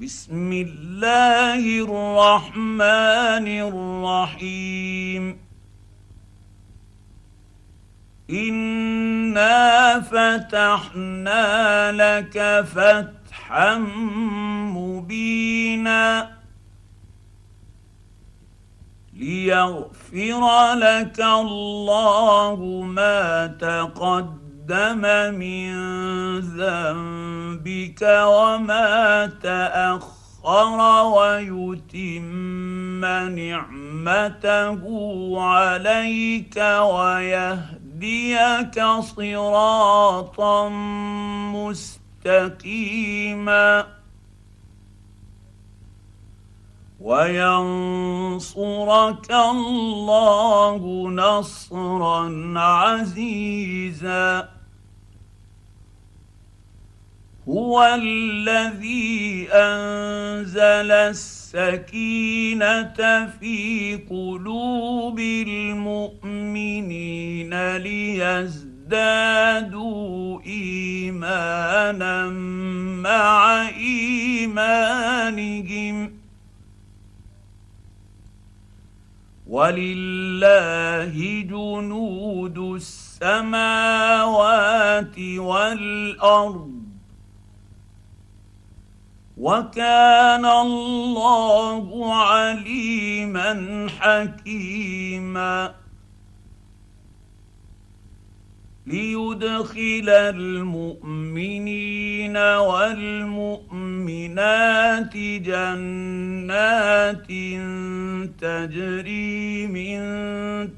بسم الله الرحمن الرحيم. انا فتحنا لك فتحا مبينا ليغفر لك الله ما تقدم من ذنبك وما تأخر ويتم نعمته عليك ويهديك صراطا مستقيما. وينصرك الله نصرا عزيزا. هو الذي أنزل السكينة في قلوب المؤمنين ليزدادوا إيمانا مع إيمانهم. ولله جنود السماوات والأرض وكان الله عليما حكيما. ليدخل المؤمنين والمؤمنات جنات تجري من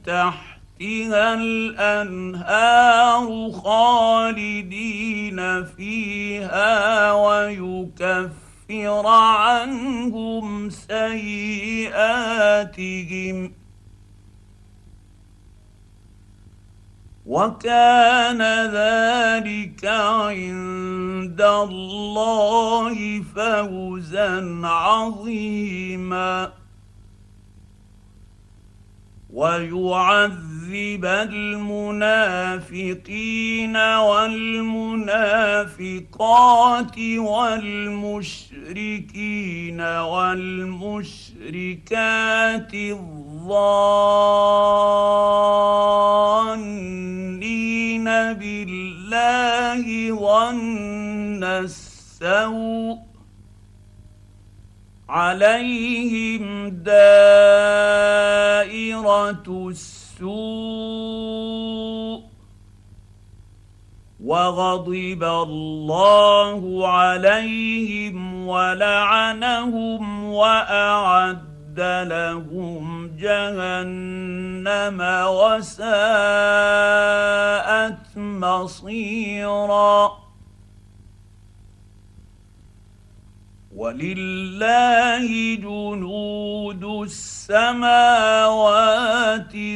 تحتها الأنهار خالدين فيها ويكفر عنهم سيئاتهم. وكان ذلك عند الله فوزا عظيما. ويعذب المنافقين والمنافقات والمشركين والمشركات الظانين بالله ظن السوء عليهم دائره وغضب الله عليهم ولعنهم وأعد لهم جهنم وساءت مصيرا. ولله جنود السماوات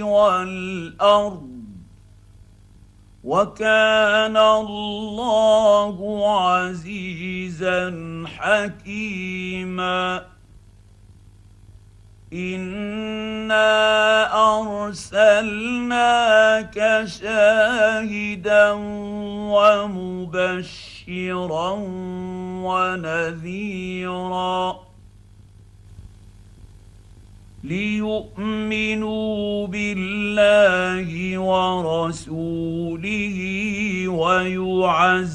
والأرض وكان الله عزيزا حكيما. إنا أرسلناك شاهدا ومبشرا ونذيرا. ليؤمنوا بالله ورسوله ويعزروه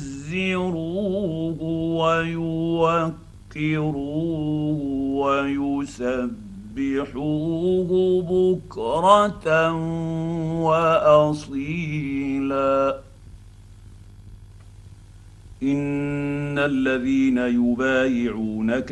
ويوقروه ويسبحوه بكرة وأصيلا. إن الذين يبايعونك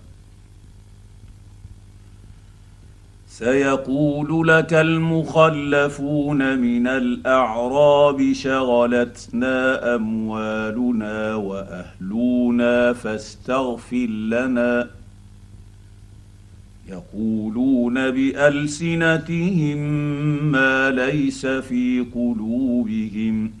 سيقول لك المخلفون من الأعراب شغلتنا أموالنا وأهلنا فاستغفر لنا. يقولون بألسنتهم ما ليس في قلوبهم.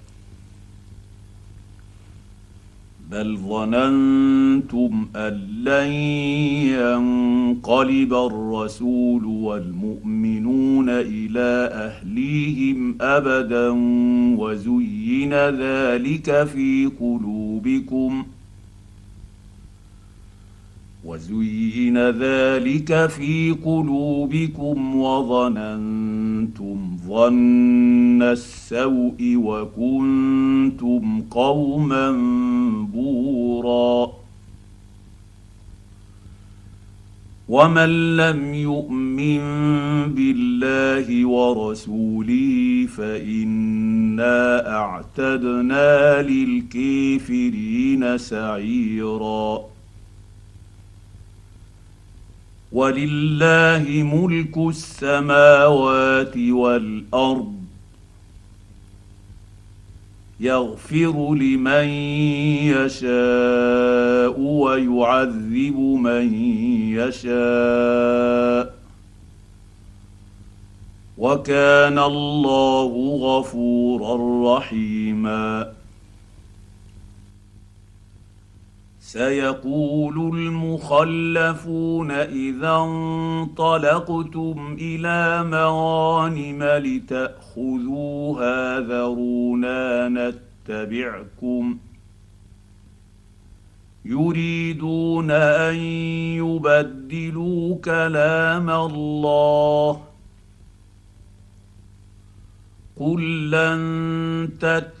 بل ظننتم ان لن ينقلب الرسول والمؤمنون إلى اهليهم ابدا وزين ذلك في قلوبكم ۖ وزين ذلك في قلوبكم وظننتم ظن السوء وكنتم قوما بورا. ومن لم يؤمن بالله ورسوله فإنا أعتدنا للكافرين سعيرا. ولله ملك السماوات والأرض. يغفر لمن يشاء ويعذب من يشاء. وكان الله غفورا رحيما. سيقول المخلفون إذا انطلقتم إلى مغانم لتأخذوها ذرونا نتبعكم يريدون أن يبدلوا كلام الله قل لن تتبعوا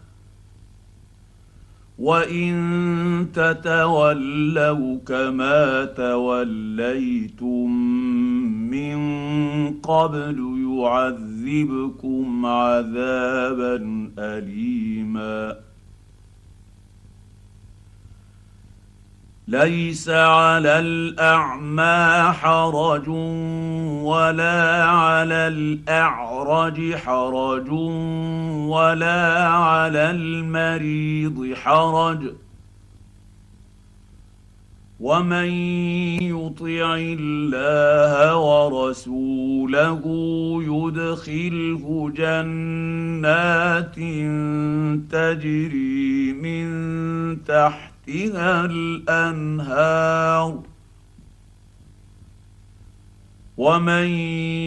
وان تتولوا كما توليتم من قبل يعذبكم عذابا اليما ليس على الأعمى حرج ولا على الأعرج حرج ولا على المريض حرج. ومن يطع الله ورسوله يدخله جنات تجري من تحت تحتها الأنهار. ومن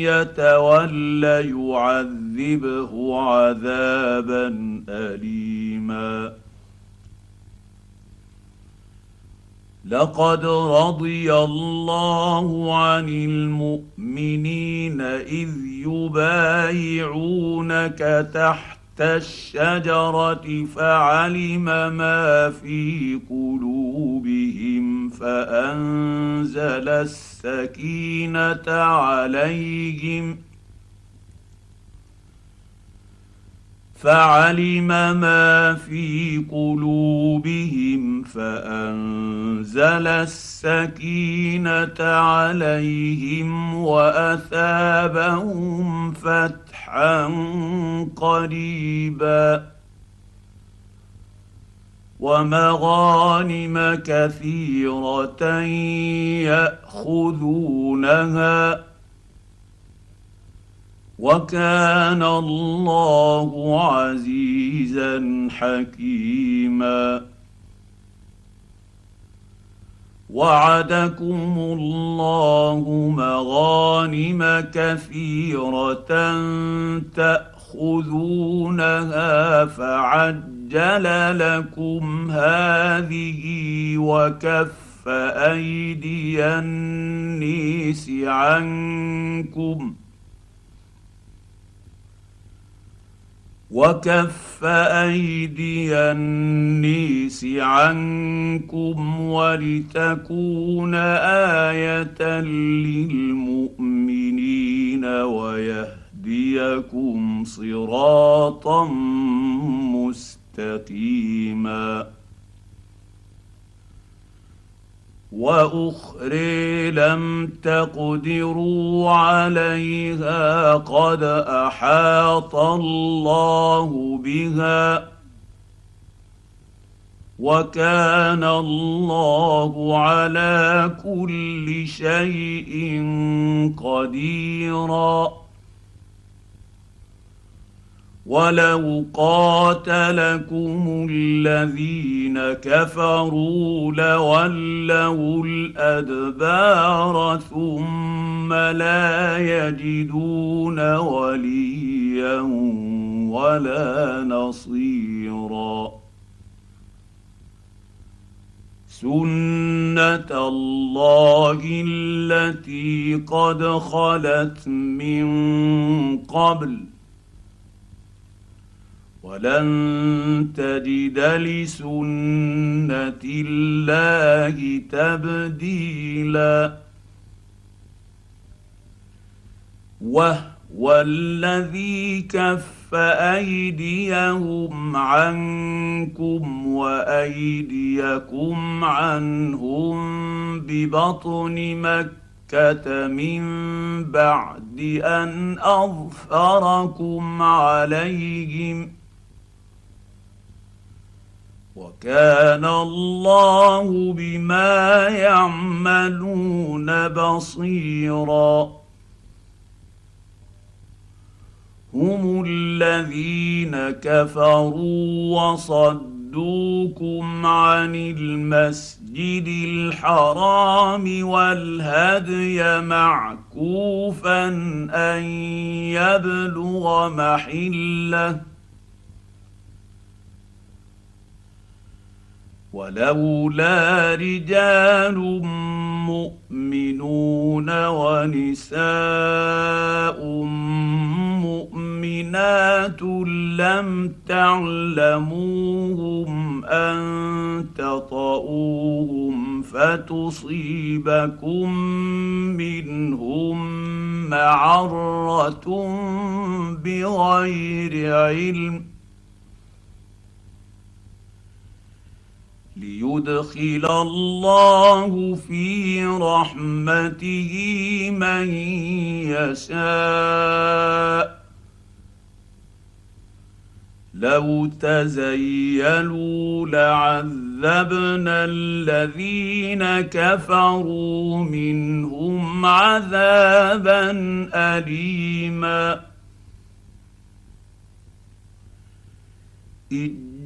يتول يعذبه عذابا اليما. لقد رضي الله عن المؤمنين إذ يبايعونك تحت الشجرة فعلم ما في قلوبهم فأنزل السكينة عليهم فعلم ما في قلوبهم فأنزل السكينة عليهم وأثابهم فتحا قريبا ومغانم كثيرة يأخذونها وكان الله عزيزا حكيما. وعدكم الله مغانم كثيرة تأخذونها فعجل لكم هذه وكف أيدي النيس عنكم وكف ايدي النيس عنكم ولتكون إيه للمؤمنين ويهديكم صراطا مستقيما واخري لم تقدروا عليها قد أحاط الله بها وكان الله على كل شيء قديرا ولو قاتلكم الذين كفروا لولوا الادبار ثم لا يجدون وليا ولا نصيرا سنه الله التي قد خلت من قبل ولن تجد لسنة الله تبديلا. وهو الذي كف أيديهم عنكم وأيديكم عنهم ببطن مكة من بعد أن أظفركم عليهم. وكان الله بما يعملون بصيرا. هم الذين كفروا وصدوكم عن المسجد الحرام والهدي معكوفا أن يبلغ محلة ولولا رجال مؤمنون ونساء مؤمنات لم تعلموهم أن تطئوهم فتصيبكم منهم معرة بغير علم ليدخل الله في رحمته من يشاء. لو تزيلوا لعذبنا الذين كفروا منهم عذابا اليما.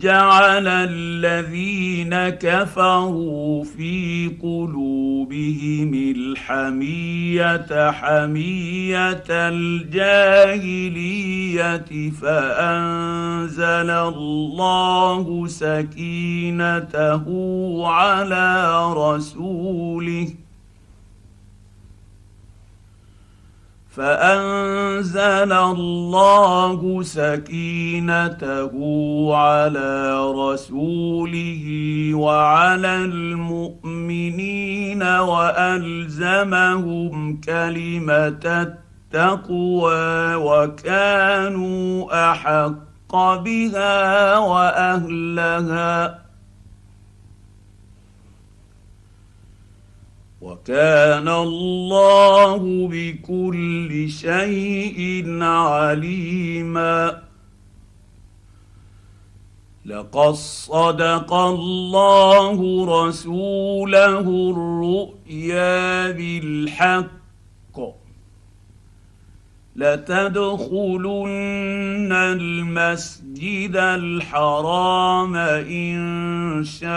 جعل الذين كفروا في قلوبهم الحمية حمية الجاهلية فأنزل الله سكينته على رسوله فأنزل الله سكينته على رسوله وعلى المؤمنين وألزمهم كلمة التقوى وكانوا أحق بها وأهلها وكان الله بكل شيء عليما. لقد صدق الله رسوله الرؤيا بالحق. لتدخلن المسجد الحرام إن شاء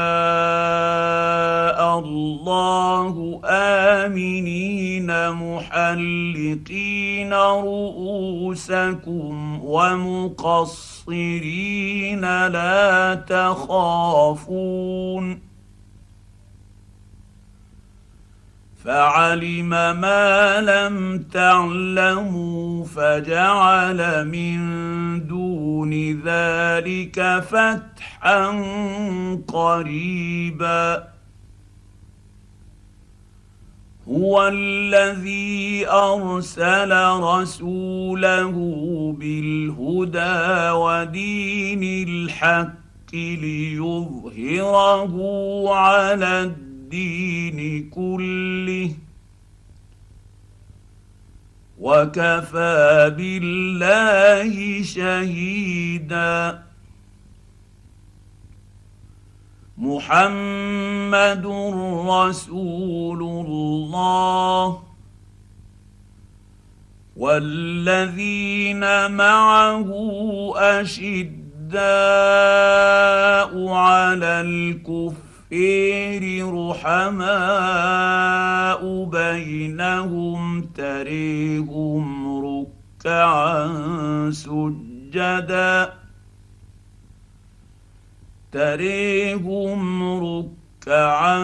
الله آمنين محلقين رؤوسكم ومقصرين لَا تَخَافُونَ فَعَلِمَ مَا لَمْ تَعْلَمُوا فَجَعَلَ مِن دُونِ ذَلِكَ فَتْحًا قَرِيبًا. هو الذي أرسل رسوله بالهدى ودين الحق ليظهره على الدين كله وكفى بالله شهيدا. محمد رسول الله والذين معه أشداء على الكفير رحماء بينهم تريهم ركعا سجدا. تريهم ركعا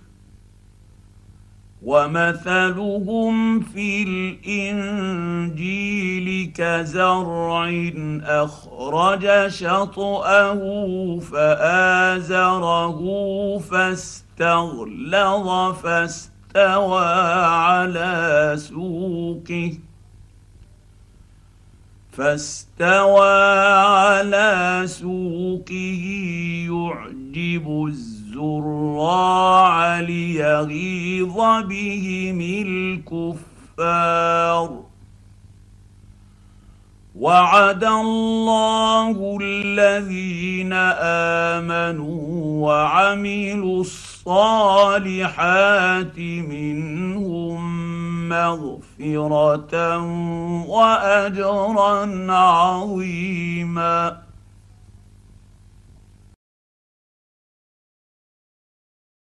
ومثلهم في الإنجيل كزرع أخرج شطأه فآزره فاستغلظ فاستوى على سوقه فاستوى على سوقه يعجب الزراع ليغيظ بهم الكفار. وعد الله الذين آمنوا وعملوا الصالحات منهم مغفره واجرا عظيما